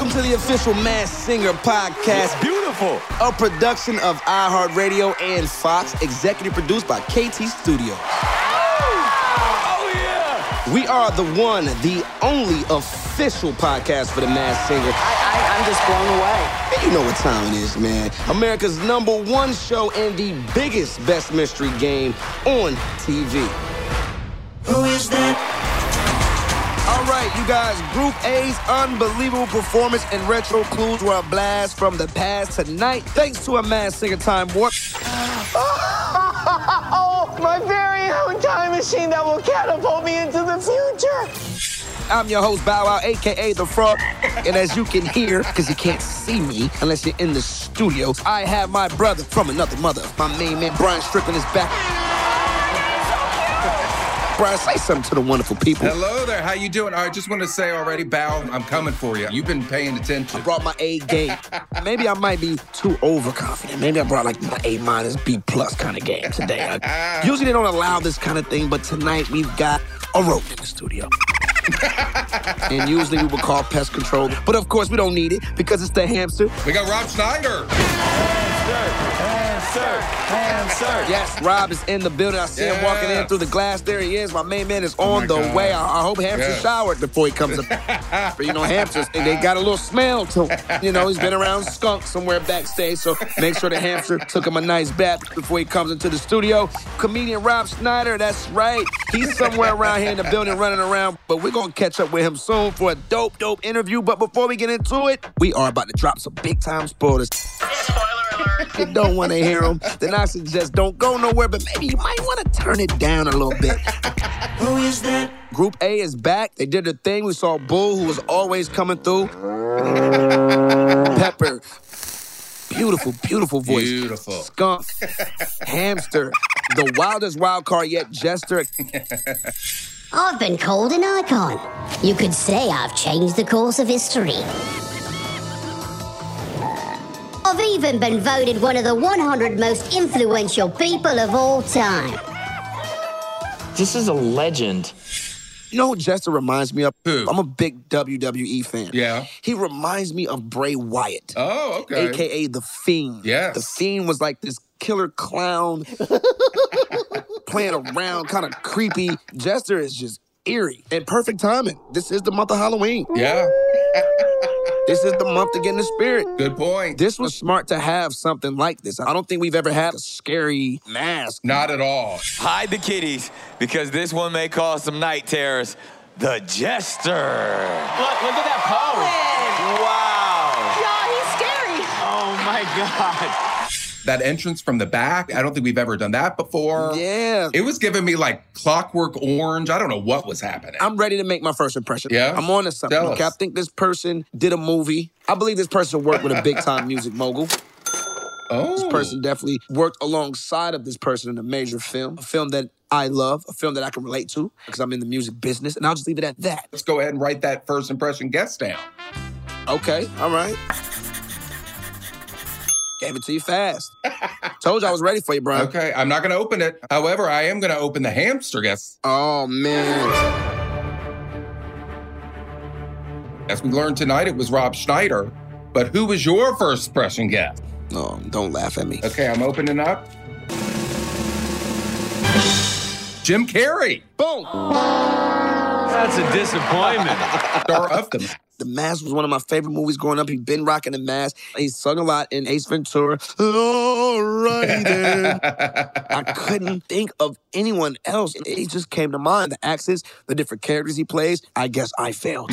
Welcome to the official Masked Singer podcast. Beautiful. A production of iHeartRadio and Fox, executive produced by KT Studios. Oh, yeah. We are the one, the only official podcast for the Masked Singer. I, am just blown away. And you know what time it is, man. America's number one show and the biggest best mystery game on TV. Who is that? All right, you guys, Group A's unbelievable performance and retro clues were a blast from the past tonight, thanks to a Masked Singer Time Warp. oh, my very own time machine that will catapult me into the future. I'm your host, Bow Wow, aka The Frog. And as you can hear, because you can't see me unless you're in the studio, I have my brother from another mother. My main man, Brian Strickland, is back. Brian, say something to the wonderful people. Hello there. How you doing? I just want to say already, Bow, I'm coming for you. You've been paying attention. I brought my A game. Maybe I might be too overconfident. Maybe I brought like my A minus, B plus kind of game today. usually they don't allow this kind of thing, but tonight we've got a rope in the studio. and usually we would call pest control, but of course we don't need it because it's the hamster. We got Rob Schneider. Hamster, hamster. Yes, Rob is in the building. I see yeah. him walking in through the glass. There he is. My main man is oh on oh the God. way. I, I, hope Hamster yeah. showered before he comes up. but you know, hamsters, they got a little smell to him. You know, he's been around skunk somewhere backstage, so make sure the hamster took him a nice bath before he comes into the studio. Comedian Rob Schneider, that's right. He's somewhere around here in the building running around, but we're going to catch up with him soon for a dope, dope interview. But before we get into it, we are about to drop some big time spoilers. Spoiler alert. You don't want to hear them, then I suggest don't go nowhere, but maybe you might want to turn it down a little bit. Who is that? Group A is back. They did their thing. We saw Bull, who was always coming through. Pepper. Beautiful, beautiful voice. Beautiful. Skunk. Hamster. The wildest wild card yet, Jester. I've been called an icon. You could say I've changed the course of history. I've even been voted one of the 100 most influential people of all time. This is a legend. You know who Jester reminds me of? Who? I'm a big WWE fan. Yeah. He reminds me of Bray Wyatt. Oh, okay. AKA The Fiend. Yes. The Fiend was like this killer clown playing around, kind of creepy. Jester is just eerie and perfect timing. This is the month of Halloween. Yeah. This is the month to get in the spirit. Good point. This was smart to have something like this. I don't think we've ever had a scary mask. Not at all. Hide the kitties because this one may cause some night terrors. The Jester. Look, look at that pose. Wow. Y'all, he's scary. Oh my God. That entrance from the back, I don't think we've ever done that before. Yeah. It was giving me like clockwork orange. I don't know what was happening. I'm ready to make my first impression. Yeah? I'm on to something. Tell Okay, us. I think this person did a movie. I believe this person worked with a big time music mogul. oh. This person definitely worked alongside of this person in a major film, a film that I love, a film that I can relate to because I'm in the music business, and I'll just leave it at that. Let's go ahead and write that first impression guest down. Okay, all right. Gave it to you fast. Told you I was ready for you, bro. Okay, I'm not going to open it. However, I am going to open the hamster guess. Oh man. As we learned tonight, it was Rob Schneider. But who was your first impression guest? No, don't laugh at me. Okay, I'm opening up. Jim Carrey, Boom. That's a disappointment. star of the The Mask was one of my favorite movies growing up. He'd been rocking the mask. He sung a lot in Ace Ventura. Alrighty then. I couldn't think of anyone else. It just came to mind. The accents, the different characters he plays. I guess I failed.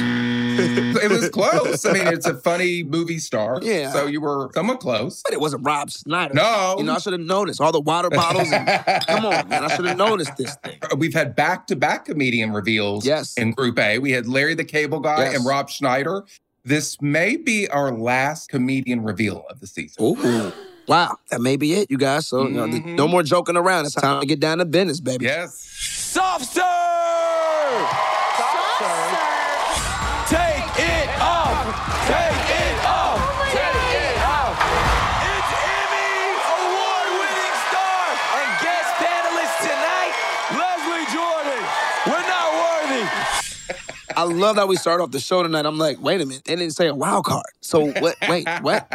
it was close. I mean, it's a funny movie star. Yeah. So you were somewhat close. But it wasn't Rob Schneider. No. You know, I should have noticed all the water bottles. And, come on, man. I should have noticed this thing. We've had back-to-back comedian reveals Yes. in Group A. We had Larry the Cable Guy Yes. and Rob Schneider. This may be our last comedian reveal of the season. Ooh. Wow. That may be it, you guys. So, you know, no mm-hmm. more joking around. It's time to get down to business, baby. Yes. Soft serve. Take I love how we start off the show tonight. I'm like, wait a minute. They didn't say a wild card. So, what? wait, what?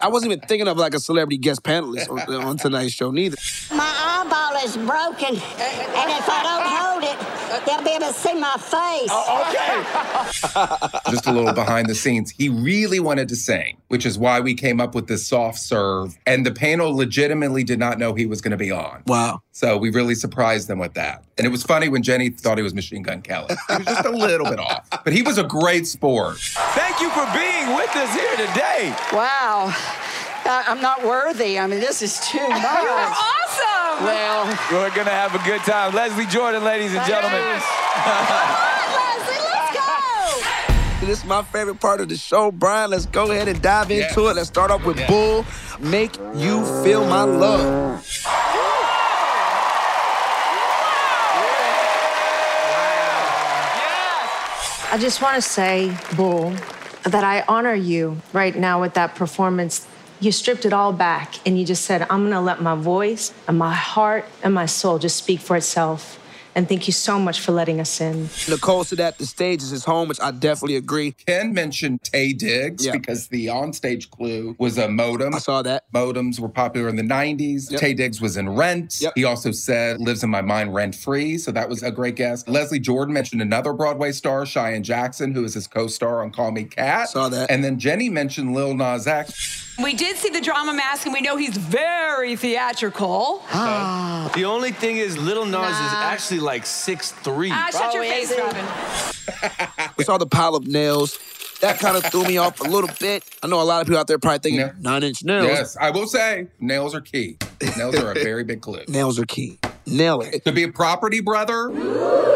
I wasn't even thinking of like a celebrity guest panelist on, on tonight's show, neither. My eyeball is broken, and if I don't hold it, they'll be able to see my face. Oh, just a little behind the scenes. He really wanted to sing, which is why we came up with this soft serve. And the panel legitimately did not know he was going to be on. Wow. So we really surprised them with that. And it was funny when Jenny thought he was Machine Gun Kelly. He was just a little bit off. But he was a great sport. Thank you for being with us here today. Wow. I- I'm not worthy. I mean, this is too much. You're awesome. Well, We're gonna have a good time. Leslie Jordan, ladies and gentlemen. Leslie, let's go. This is my favorite part of the show, Brian. Let's go ahead and dive into Yes. it. Let's start off with Yes. Bull. Make you feel my love. I just want to say, Bull, that I honor you right now with that performance. You stripped it all back and you just said, I'm going to let my voice and my heart and my soul just speak for itself. And thank you so much for letting us in. Nicole said that the stage is his home, which I definitely agree. Ken mentioned Taye Diggs Yeah. because the onstage clue was a modem. I saw that. Modems were popular in the 90s. Yep. Taye Diggs was in Rent. Yep. He also said lives in my mind rent free. So that was a great guess. Leslie Jordan mentioned another Broadway star, Cheyenne Jackson, who is his co star on Call Me Kat. Saw that. And then Jenny mentioned Lil Nas X. We did see the drama mask, and we know he's very theatrical. Ah. The only thing is, Lil Nas is actually like six three. Ah, shut your face. Robin. We saw the pile of nails. That kind of threw me off a little bit. I know a lot of people out there probably thinking Yeah. nine inch nails. Yes, I will say nails are key. Nails are a very big clue. Nails are key. Nail it. Could be a property brother.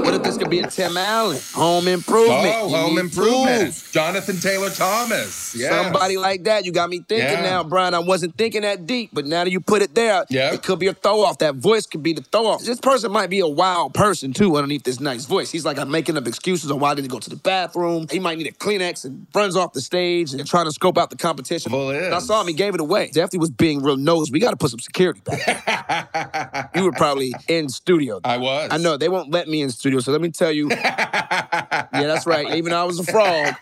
What if this could be a Tim Allen? Home improvement. Oh, You home improvement. Jonathan Taylor Thomas. Yes. Somebody like that. You got me thinking Yeah. now, Brian. I wasn't thinking that deep, but now that you put it there, Yeah. it could be a throw off. That voice could be the throw off. This person might be a wild person too underneath this nice voice. He's like, I'm making up excuses on why I didn't go to the bathroom. He might need a Kleenex and runs off the stage and trying to scope out the competition. Well, I saw him, he gave it away. Definitely was being real nose. We got to put some security back. you were probably in studio. I was. I know they won't let me in studio, so let me tell you. yeah, that's right. Even though I was a frog,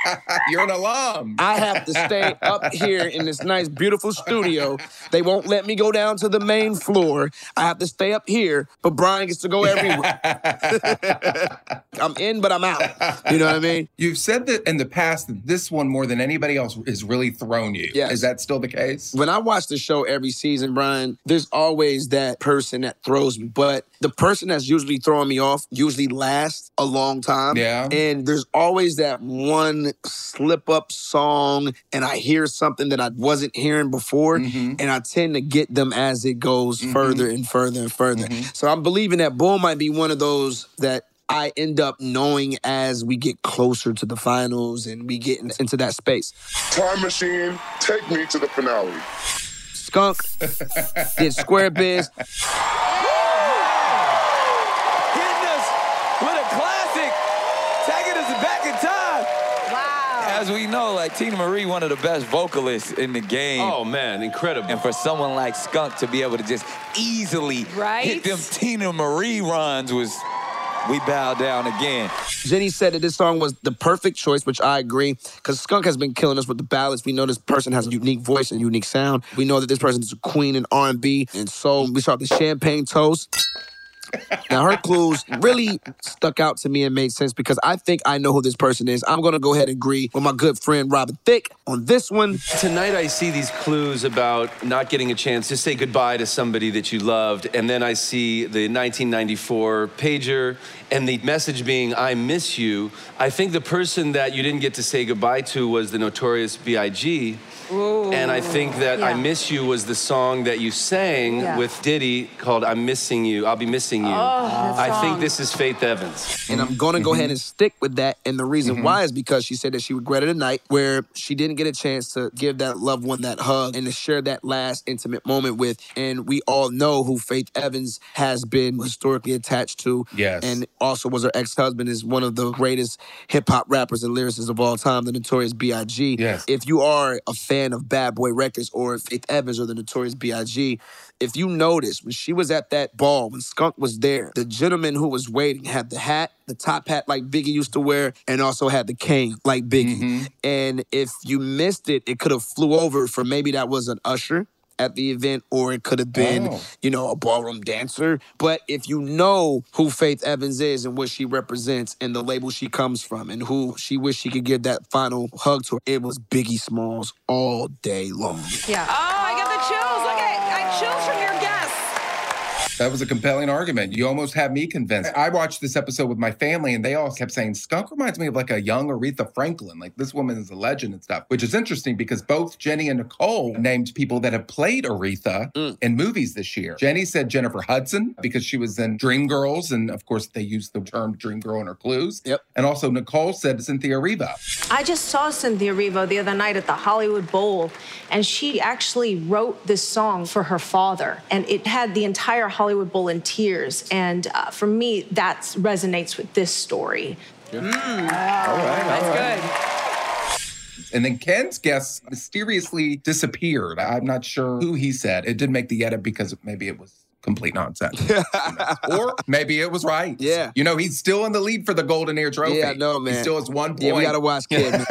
You're an alum. I have to stay up here in this nice, beautiful studio. They won't let me go down to the main floor. I have to stay up here, but Brian gets to go everywhere. I'm in, but I'm out. You know what I mean? You've said that in the past that this one more than anybody else has really thrown you. Yes. Is that still the case? When I watch the show every season, Brian, there's always that person that throws me. But the person that's usually throwing me off usually lasts a long time. Yeah. And there's always that one slip up song, and I hear something that I wasn't hearing before, mm-hmm. and I tend to get them as it goes mm-hmm. further and further and further. Mm-hmm. So I'm believing that Bull might be one of those that I end up knowing as we get closer to the finals and we get in- into that space. Time machine, take me to the finale. Skunk did Square Biz. As we know, like Teena Marie, one of the best vocalists in the game. Oh man, incredible. And for someone like Skunk to be able to just easily Right? hit them Teena Marie runs was, we bow down again. Jenny said that this song was the perfect choice, which I agree, because Skunk has been killing us with the ballads. We know this person has a unique voice and unique sound. We know that this person is a queen in R&B and soul. We saw the Champagne Toast. Now her clues really stuck out to me and made sense because I think I know who this person is. I'm gonna go ahead and agree with my good friend Robin Thicke on this one. Tonight I see these clues about not getting a chance to say goodbye to somebody that you loved, and then I see the 1994 pager and the message being "I miss you." I think the person that you didn't get to say goodbye to was the Notorious B.I.G. And I think that I Yeah. Miss You was the song that you sang Yeah. with Diddy called I'm Missing You. I'll be missing you. Oh, I think song. this is Faith Evans. And I'm gonna go ahead and mm-hmm. stick with that. And the reason mm-hmm. why is because she said that she regretted a night where she didn't get a chance to give that loved one that hug and to share that last intimate moment with. And we all know who Faith Evans has been historically attached to. Yes. And also was her ex-husband is one of the greatest hip-hop rappers and lyricists of all time, the Notorious B.I.G. Yes. If you are a fan of Bad Boy Records or Faith Evans or the Notorious B.I.G., if you notice when she was at that ball, when Skunk was there, the gentleman who was waiting had the hat, the top hat like Biggie used to wear, and also had the cane like Biggie. Mm-hmm. And if you missed it, it could have flew over for maybe that was an usher at the event, or it could have been, Oh. you know, a ballroom dancer. But if you know who Faith Evans is and what she represents and the label she comes from and who she wished she could give that final hug to, it was Biggie Smalls all day long. Yeah. Oh, I got the chills. Look at I chills from your guess. That was a compelling argument. You almost had me convinced. I watched this episode with my family, and they all kept saying Skunk reminds me of like a young Aretha Franklin. Like this woman is a legend and stuff, which is interesting because both Jenny and Nicole named people that have played Aretha mm. in movies this year. Jenny said Jennifer Hudson because she was in Dreamgirls, and of course they used the term Dreamgirl in her clues. Yep. And also Nicole said Cynthia Erivo. I just saw Cynthia Erivo the other night at the Hollywood Bowl, and she actually wrote this song for her father, and it had the entire Hollywood Bowl in tears. And uh, for me, that resonates with this story. All right, all right. Good. And then Ken's guess mysteriously disappeared. I'm not sure who he said. It did make the edit because maybe it was complete nonsense. or maybe it was right. Yeah. You know, he's still in the lead for the Golden Ear Trophy. Yeah, no, know, man. He still has one point. Yeah, we gotta watch Kid.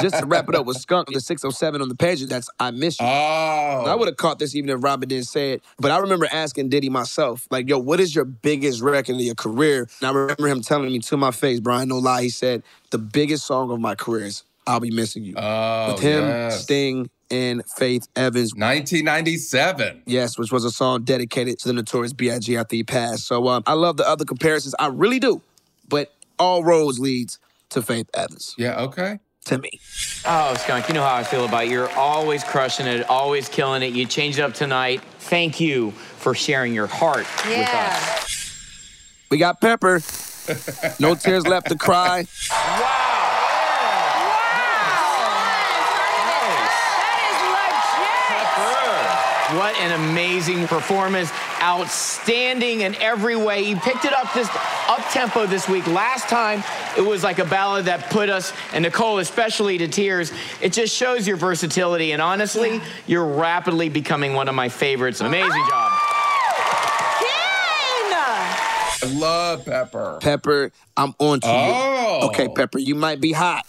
Just to wrap it up with Skunk, the 607 on the page, that's I Miss You. Oh. I would have caught this even if Robin didn't say it. But I remember asking Diddy myself, like, yo, what is your biggest record of your career? And I remember him telling me to my face, Brian, no lie, he said, the biggest song of my career is I'll Be Missing You. Oh, With him, yes. Sting, and Faith Evans. 1997. Yes, which was a song dedicated to the Notorious B.I.G. after he passed. So um, I love the other comparisons. I really do. But all roads leads to Faith Evans. Yeah, okay. To me. Oh, Skunk, you know how I feel about you. You're always crushing it, always killing it. You changed it up tonight. Thank you for sharing your heart with us. We got Pepper. no tears left to cry. What an amazing performance. Outstanding in every way. You picked it up this up tempo this week. Last time it was like a ballad that put us, and Nicole especially, to tears. It just shows your versatility. And honestly, you're rapidly becoming one of my favorites. Amazing ah! job. I love Pepper. Pepper, I'm on to Oh. you. Okay, Pepper, you might be hot.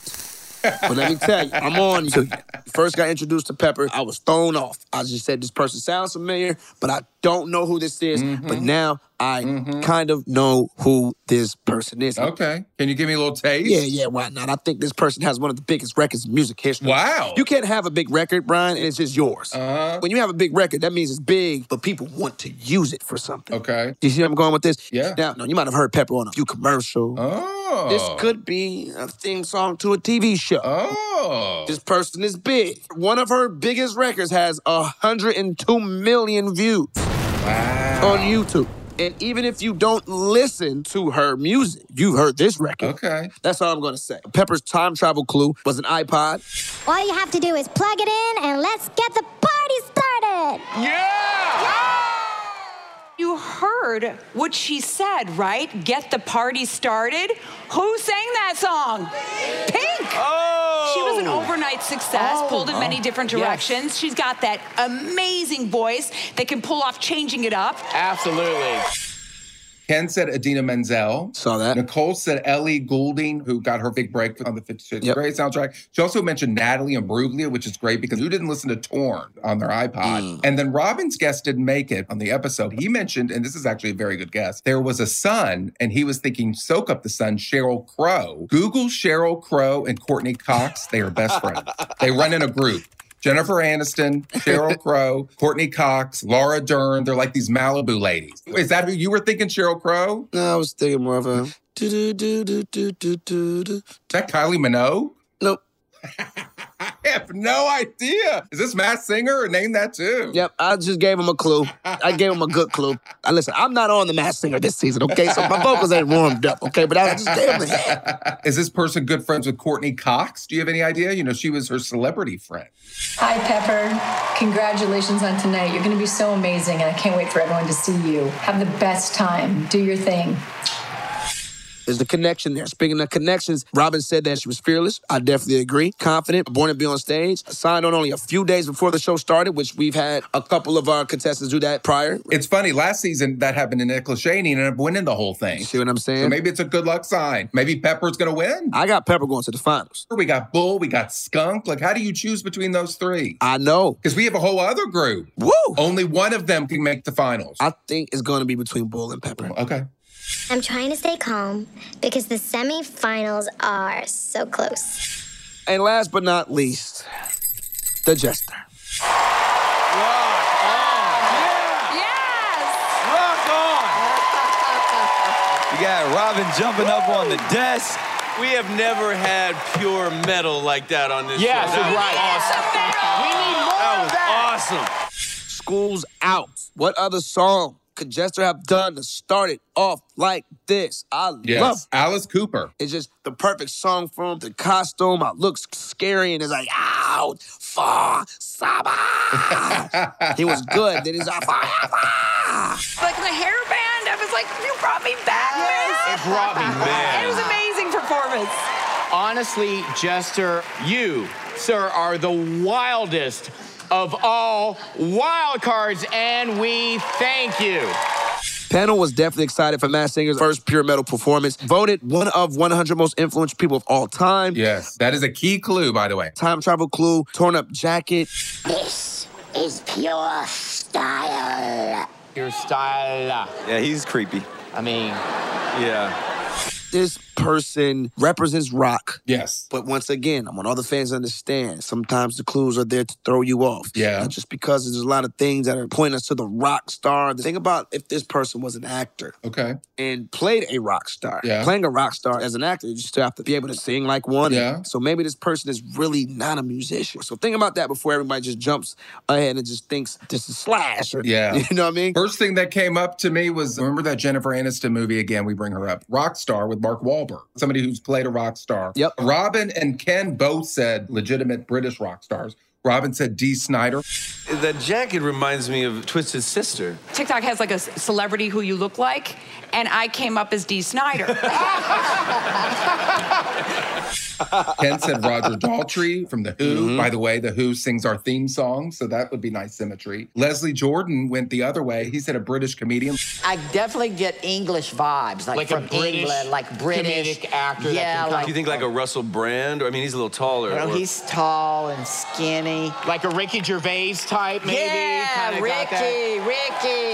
But let me tell you, I'm on you. First got introduced to Pepper, I was thrown off. I just said this person sounds familiar, but I don't know who this is. Mm-hmm. But now I kind of know who this person is. Okay. Can you give me a little taste? Yeah, yeah, why not? I think this person has one of the biggest records in music history. Wow. You can't have a big record, Brian, and it's just yours. Uh-huh. When you have a big record, that means it's big, but people want to use it for something. Okay. Do you see where I'm going with this? Yeah. Now, no, you might have heard Pepper on a few commercials. Oh. This could be a theme song to a TV show. Oh. This person is big. One of her biggest records has 102 million views wow. on YouTube. And even if you don't listen to her music, you've heard this record. Okay. That's all I'm gonna say. Pepper's time travel clue was an iPod. All you have to do is plug it in and let's get the party started. You heard what she said, right? Get the party started. Who sang that song? Pink. Oh. She was an overnight success, Oh. pulled in many different Yes. directions. She's got that amazing voice that can pull off changing it up. Absolutely. Ken said Idina Menzel. Saw that. Nicole said Ellie Goulding, who got her big break on the Fifty Shades Yep. Grey soundtrack. She also mentioned Natalie Imbruglia, which is great because who didn't listen to Torn on their iPod? Mm. And then Robin's guest didn't make it on the episode. He mentioned, and this is actually a very good guess, there was a son, and he was thinking Soak Up the Sun, Sheryl Crow. Google Sheryl Crow and Courteney Cox. They are best friends. they run in a group. Jennifer Aniston, Sheryl Crow, Courteney Cox, Laura Dern. They're like these Malibu ladies. Is that who you were thinking, Sheryl Crow? No, I was thinking more of a. Is that Kylie Minogue? Nope. I have no idea. Is this Masked Singer or name that too? Yep, I just gave him a clue. I gave him a good clue. I listen, I'm not on the Masked Singer this season, okay? So my vocals ain't warmed up, okay? But I just gave him a hint. Is this person good friends with Courteney Cox? Do you have any idea? You know, she was her celebrity friend. Hi, Pepper. Congratulations on tonight. You're going to be so amazing, and I can't wait for everyone to see you. Have the best time. Do your thing. There's the connection there. Speaking of connections, Robin said that she was fearless. I definitely agree. Confident, born to be on stage. Signed on only a few days before the show started, which we've had a couple of our contestants do that prior. It's funny, last season that happened to Nick Lachey and ended up winning the whole thing. See what I'm saying? So maybe it's a good luck sign. Maybe Pepper's gonna win. I got Pepper going to the finals. We got Bull, we got Skunk. Like, how do you choose between those three? I know. Because we have a whole other group. Woo! Only one of them can make the finals. I think it's going to be between Bull and Pepper. Okay. I'm trying to stay calm because the semifinals are so close. And last but not least, the Jester. Yes! Rock on! You got Robin jumping up on the desk. We have never had pure metal like that on this Yes, show. That was right. awesome. We need more That of was that. awesome. School's out. What other song could Jester have done to start it off like this? I Yes. love Alice Cooper. It's just the perfect song for him. The costume I looks scary and it's like, out for saba. he was good. Then he's like, forever. Like the hairband, I was like, you brought me back, man. It brought me back. It was amazing performance. Honestly, Jester, you, sir, are the wildest of all wild cards, and we thank you. Panel was definitely excited for Masked Singer's first pure metal performance. Voted one of 100 most influential people of all time. Yes. That is a key clue, by the way. Time travel clue, torn up jacket. This is pure style. Pure style. Yeah, he's creepy. I mean, Yeah. This person represents rock. Yes. But once again, I want all the fans to understand sometimes the clues are there to throw you off. Yeah. Not just because there's a lot of things that are pointing us to the rock star. Think about if this person was an actor Okay. and played a rock star. Yeah. Playing a rock star as an actor, you still have to be able to sing like one. Yeah. So maybe this person is really not a musician. So think about that before everybody just jumps ahead and just thinks this is Slash. Or, Yeah. You know what I mean? First thing that came up to me was remember that Jennifer Aniston movie again? We bring her up. Rock Star with Mark Wahlberg, somebody who's played a rock star. Yep. Robin and Ken both said legitimate British rock stars. Robin said Dee Snider. That jacket reminds me of Twisted Sister. TikTok has like a celebrity who you look like, and I came up as Dee Snider. Ken said Roger Daltrey from The Who. Mm-hmm. By the way, The Who sings our theme song, so that would be nice symmetry. Leslie Jordan went the other way. He said a British comedian. I definitely get English vibes, like, Like a from British England, like British comedic actor that Yeah, can come- like Do you think like a Russell Brand? Or I mean, he's a little taller. you know, or- he's tall and skinny. Like a Ricky Gervais type. type, maybe. Yeah, Kinda got that. Ricky,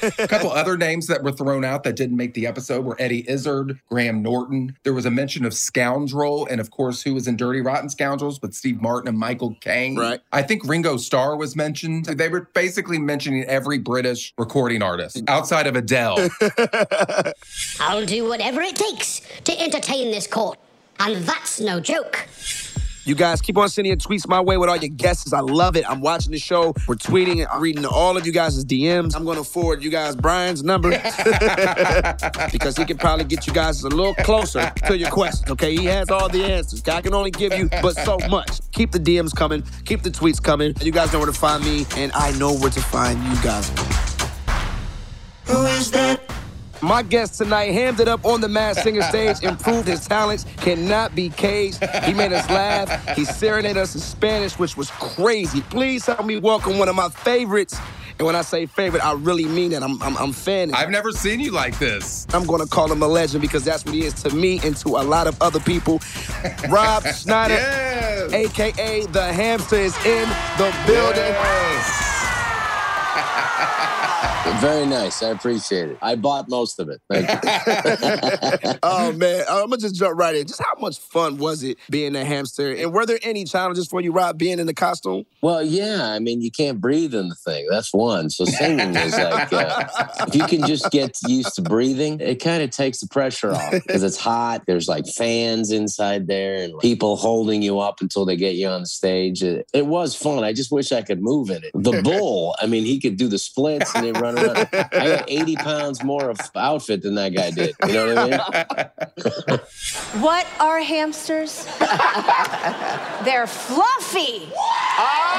Ricky. a couple other names that were thrown out that didn't make the episode were Eddie Izzard, Graham Norton. There was a mention of Scoundrel, and of course, who was in Dirty Rotten Scoundrels, but Steve Martin and Michael Caine. Right. I think Ringo Starr was mentioned. They were basically mentioning every British recording artist outside of Adele. I'll do whatever it takes to entertain this court. And that's no joke. You guys keep on sending your tweets my way with all your guesses. I love it. I'm watching the show. We're tweeting. I'm reading all of you guys' DMs. I'm going to forward you guys Brian's number because he can probably get you guys a little closer to your questions. Okay, he has all the answers. I can only give you but so much. Keep the DMs coming. Keep the tweets coming. You guys know where to find me, and I know where to find you guys. Who is that? My guest tonight hammed it up on the Masked Singer stage, improved his talents, cannot be caged. He made us laugh. He serenaded us in Spanish, which was crazy. Please help me welcome one of my favorites. And when I say favorite, I really mean it. I'm, I'm, I'm fanning. I've never seen you like this. I'm going to call him a legend because that's what he is to me and to a lot of other people. Rob Schneider, aka The Hamster, is in the building. Very nice. I appreciate it. I bought most of it. Thank you. oh man, I'm gonna just jump right in. Just how much fun was it being a hamster? And were there any challenges for you, Rob, being in the costume? Well, yeah. I mean, you can't breathe in the thing. That's one. So singing is like, uh, if you can just get used to breathing, it kind of takes the pressure off because it's hot. There's like fans inside there and people holding you up until they get you on stage. It, it was fun. I just wish I could move in it. The bull, I mean, he could do the splits and they run around. I got 80 pounds more of outfit than that guy did. You know what I mean? What are hamsters? They're fluffy.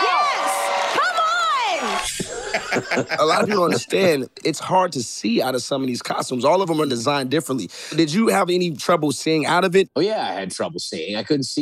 Yes. Come on. a lot of people understand it's hard to see out of some of these costumes. All of them are designed differently. Did you have any trouble seeing out of it? Oh, yeah, I had trouble seeing. I couldn't see.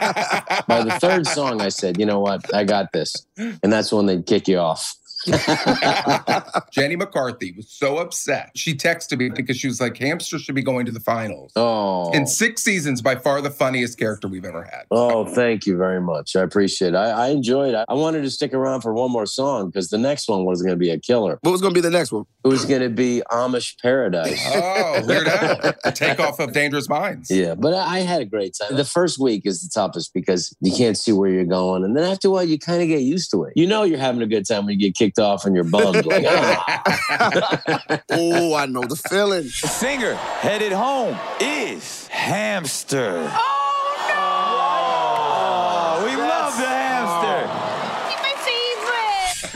By the third song, I said, you know what? I got this. And that's when they'd kick you off. Jenny McCarthy was so upset. She texted me because she was like, Hamster should be going to the finals. Oh. In six seasons, by far the funniest character we've ever had. Oh, thank you very much. I appreciate it. I, I enjoyed it. I wanted to stick around for one more song because the next one was going to be a killer. What was going to be the next one? It was going to be Amish Paradise. Oh, Weird Al. The takeoff of Dangerous Minds. Yeah, but I I had a great time. The first week is the toughest because you can't see where you're going. And then after a while, you kind of get used to it. You know you're having a good time when you get kicked off and you're bummed. Like, ah. oh, I know the feeling. The singer headed home is Hamster. Oh,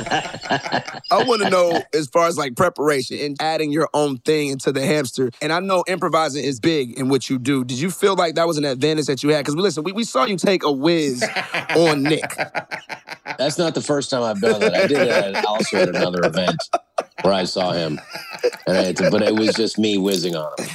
I want to know as far as like preparation and adding your own thing into the hamster. And I know improvising is big in what you do. Did you feel like that was an advantage that you had? Because we listen, we, we saw you take a whiz on Nick. That's not the first time I've done it. I did it also at another event where I saw him. And I to, but it was just me whizzing on him.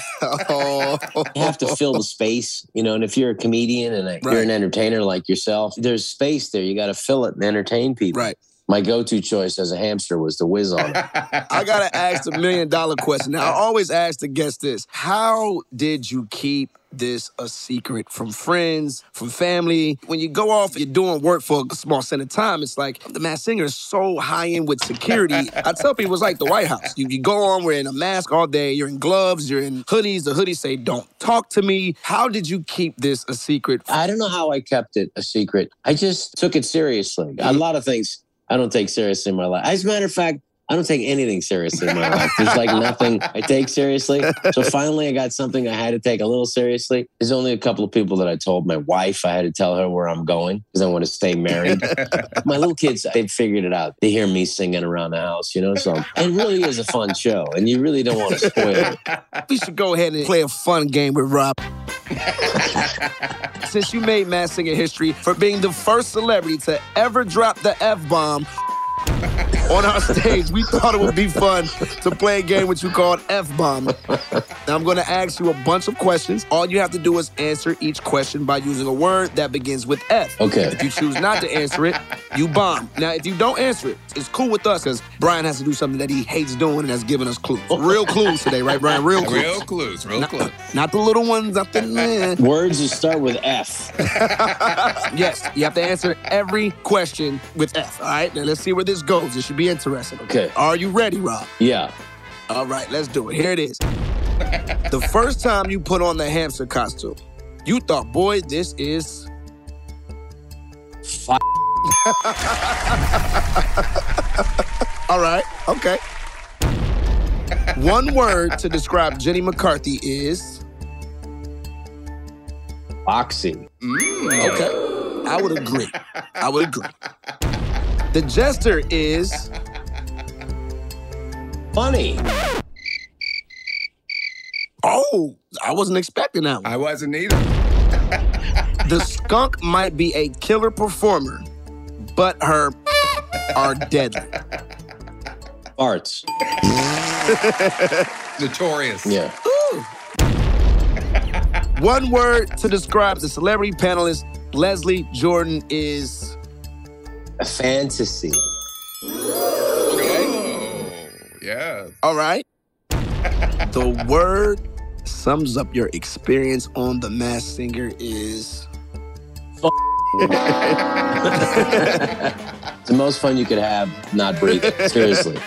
Oh. You have to fill the space, you know. And if you're a comedian and you're an entertainer like yourself, there's space there. You got to fill it and entertain people. Right. My go-to choice as a hamster was to whiz on. I gotta ask the million dollar question. Now, I always ask the guest this: How did you keep this a secret from friends, from family? When you go off, you're doing work for a small set of time. It's like the mass singer is so high end with security. I tell people it's like the White House. You, you go on wearing a mask all day. You're in gloves. You're in hoodies. The hoodies say, "Don't talk to me." How did you keep this a secret? I don't know how I kept it a secret. I just took it seriously. A mm-hmm. lot of things I don't take seriously in my life. As a matter of fact, I don't take anything seriously in my life. There's like nothing I take seriously. So finally, I got something I had to take a little seriously. There's only a couple of people that I told. My wife, I had to tell her where I'm going because I want to stay married. my little kids, they've figured it out. They hear me singing around the house, you know. So it really is a fun show, and you really don't want to spoil it. We should go ahead and play a fun game with Rob. Since you made Masked Singer history for being the first celebrity to ever drop the F bomb on our stage, we thought it would be fun to play a game with you called F bomb. Now I'm going to ask you a bunch of questions. All you have to do is answer each question by using a word that begins with F. Okay. If you choose not to answer it, you bomb. Now, if you don't answer it, It's cool with us because Brian has to do something that he hates doing and that's giving us clues. Real clues today, right, Brian? Real clues. Real clues, real not, clues. Not the little ones, not the man. Words that start with F. yes, you have to answer every question with F. All right, now let's see where this goes. It should be interesting. Okay. Are you ready, Rob? Yeah. All right, let's do it. Here it is. the first time you put on the hamster costume, you thought, boy, this is. F- All right, okay. One word to describe Jenny McCarthy is. Oxy. Mm, okay. I would agree. I would agree. The jester is. Funny. Oh, I wasn't expecting that one. I wasn't either. The skunk might be a killer performer, but her are deadly. Farts. Notorious. Yeah. One word to describe the celebrity panelist Leslie Jordan is. A fantasy. Oh, yeah. All right. the word sums up your experience on The Masked Singer is. It's the most fun you could have not breathing. Seriously.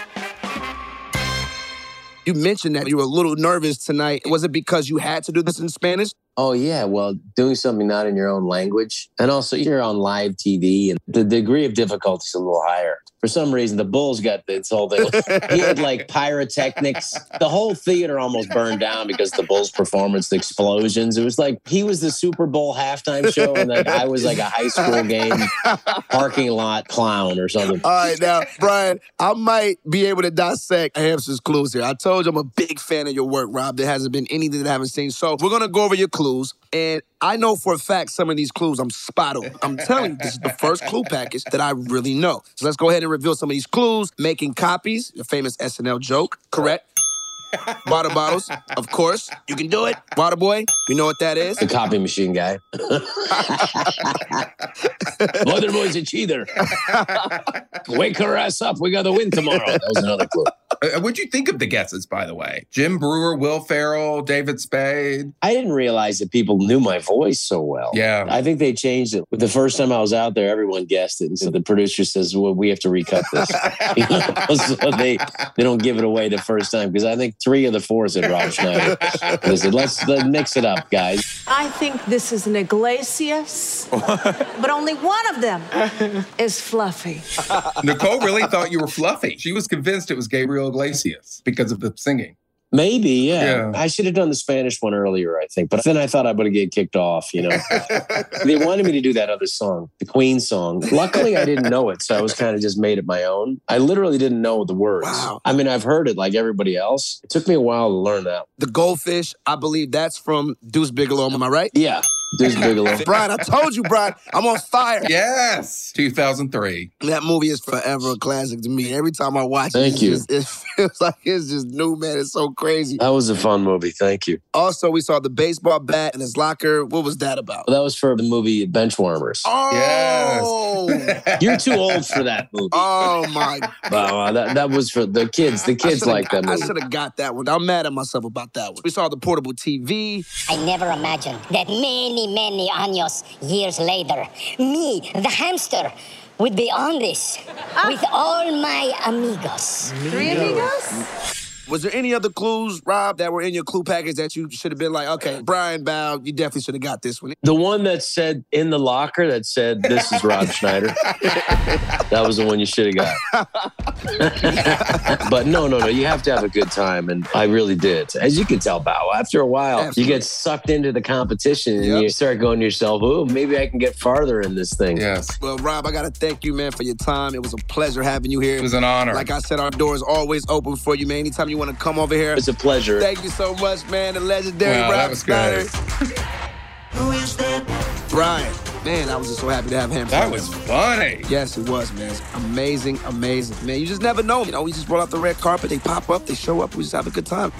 You mentioned that you were a little nervous tonight. Was it because you had to do this in Spanish? Oh yeah, well, doing something not in your own language, and also you're on live TV, and the degree of difficulty is a little higher. For some reason, the Bulls got this whole thing. he had like pyrotechnics. The whole theater almost burned down because the Bulls' performance, the explosions. It was like he was the Super Bowl halftime show, and like I was like a high school game parking lot clown or something. All right, now, Brian, I might be able to dissect Hamster's clues here. I told you I'm a big fan of your work, Rob. There hasn't been anything that I haven't seen. So we're gonna go over your clues, and I know for a fact some of these clues I'm spot on. I'm telling you, this is the first clue package that I really know. So let's go ahead and reveal some of these clues. Making copies, the famous SNL joke, correct? Water bottles, of course. You can do it. Water boy, you know what that is. The copy machine guy. Mother boy's a cheater. Wake her ass up. We got to win tomorrow. That was another clue. Uh, What'd you think of the guesses, by the way? Jim Breuer, Will Ferrell, David Spade. I didn't realize that people knew my voice so well. Yeah. I think they changed it. The first time I was out there, everyone guessed it. And so the producer says, well, we have to recut this. You know, so they, they don't give it away the first time. Because I think three of the four said Rob Schneider. They said, let's, let's mix it up, guys. I think this is an Iglesias, but only one of them is fluffy. Nicole really thought you were fluffy. She was convinced it was Gabriel Iglesias because of the singing. Maybe, yeah. Yeah. I should have done the Spanish one earlier, I think. But then I thought I would get kicked off, you know. they wanted me to do that other song, the Queen song. Luckily, I didn't know it. So I was kind of just made it my own. I literally didn't know the words. Wow. I mean, I've heard it like everybody else. It took me a while to learn that. The goldfish, I believe that's from Deuce Bigalow. Am I right? Yeah. Deuce Bigalow. Brian, I told you, Brian, I'm on fire. Yes, 2003. That movie is forever a classic to me. Every time I watch Thank it, you. just- it feels like it's just new, man. It's so crazy. That was a fun movie. Thank you. Also, we saw the baseball bat in his locker. What was that about? Well, that was for the movie Benchwarmers. Oh, You're too old for that movie. oh my! Wow, that, that was for the kids. The kids like that I should have got that one. I'm mad at myself about that one. We saw the portable TV. I never imagined that many, many años years later, me, the hamster, would be on this ah. with all my amigos. Three amigos? Was there any other clues, Rob, that were in your clue package that you should have been like, okay, Brian Bow, you definitely should have got this one. The one that said in the locker that said, This is Rob Schneider. that was the one you should have got. but no, no, no. You have to have a good time. And I really did. As you can tell, Bow, after a while, Absolutely. you get sucked into the competition and Yep. you start going to yourself, Oh, maybe I can get farther in this thing. Yes. Well, Rob, I got to thank you, man, for your time. It was a pleasure having you here. It was an honor. Like I said, our door is always open for you, man. Anytime you want to come over here. It's a pleasure. Thank you so much, man. The legendary Wow, Rob that was good. Schneider. Who is that? Brian, man, I was just so happy to have him. That was funny. Yes, it was, man. It's amazing, amazing. Man, you just never know. You know, we just roll out the red carpet, they pop up, they show up, we just have a good time.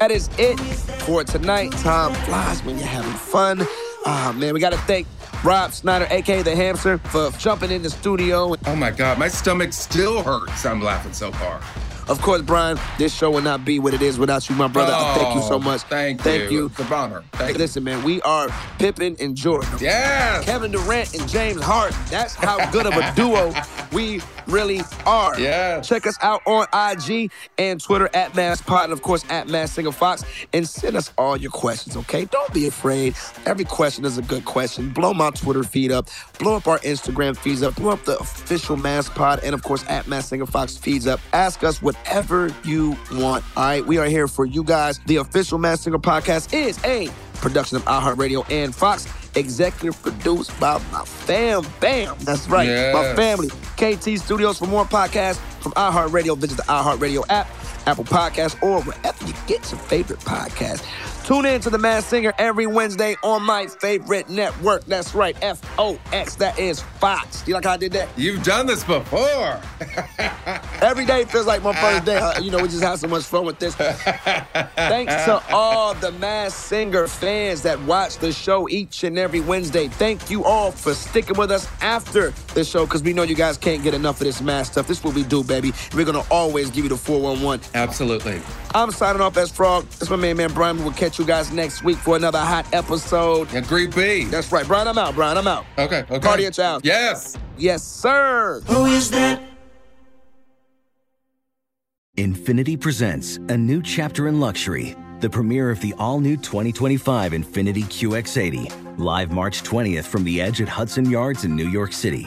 That is it for tonight. Time flies when you're having fun. Ah, man, we got to thank Rob Schneider, aka the hamster, for jumping in the studio. Oh my God, my stomach still hurts. I'm laughing so hard. Of course, Brian, this show would not be what it is without you, my brother. Oh, thank you so oh, much. Thank, Thank you. It's an honor. Thank you. Listen, man, we are Pippen and Jordan. Yes. Kevin Durant and James Harden. That's how good of a duo we really are. Yeah. Check us out on IG and Twitter at MaskedPod and of course at Masked Singer Fox and send us all your questions, okay? Don't be afraid. Every question is a good question. Blow my Twitter feed up, blow up our Instagram feeds up, blow up the official Masked Pod and of course at Masked Singer Fox feeds up. Ask us whatever you want. All right, we are here for you guys. The official Masked Singer podcast is a production of iHeartRadio and Fox. Executive produced by my fam, bam. That's right, my family. KT Studios for more podcasts from iHeartRadio. Visit the iHeartRadio app, Apple Podcasts, or wherever you get your favorite podcast. Tune in to The Masked Singer every Wednesday on my favorite network. That's right, F O X. That is Fox. You like how I did that? You've done this before. Every day feels like my first day. You know, we just have so much fun with this. Thanks to all the Masked Singer fans that watch the show each and every Wednesday. Thank you all for sticking with us after the show because we know you guys can't get enough of this mass stuff. This is what we do, baby. We're going to always give you the 411. Absolutely. I'm signing off as Frog. That's my main man, Brian. We'll catch you guys next week for another hot episode. Agreed B. That's right. Brian, I'm out. Brian, I'm out. Okay, okay. Party at your house. Yes. Yes, sir. Who is that? Infiniti presents a new chapter in luxury, the premiere of the all new 2025 Infiniti QX80, live March 20th from the edge at Hudson Yards in New York City,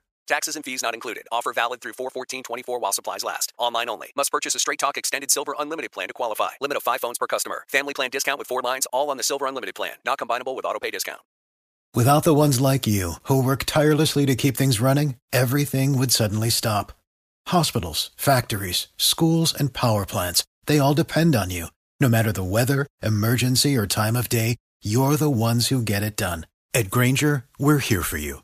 Taxes and fees not included. Offer valid through 41424 while supplies last. Online only. Must purchase a Straight Talk Extended Silver Unlimited plan to qualify. Limit of 5 phones per customer. Family plan discount with 4 lines all on the Silver Unlimited plan. Not combinable with auto pay discount. Without the ones like you, who work tirelessly to keep things running, everything would suddenly stop. Hospitals, factories, schools, and power plants, they all depend on you. No matter the weather, emergency, or time of day, you're the ones who get it done. At Grainger, we're here for you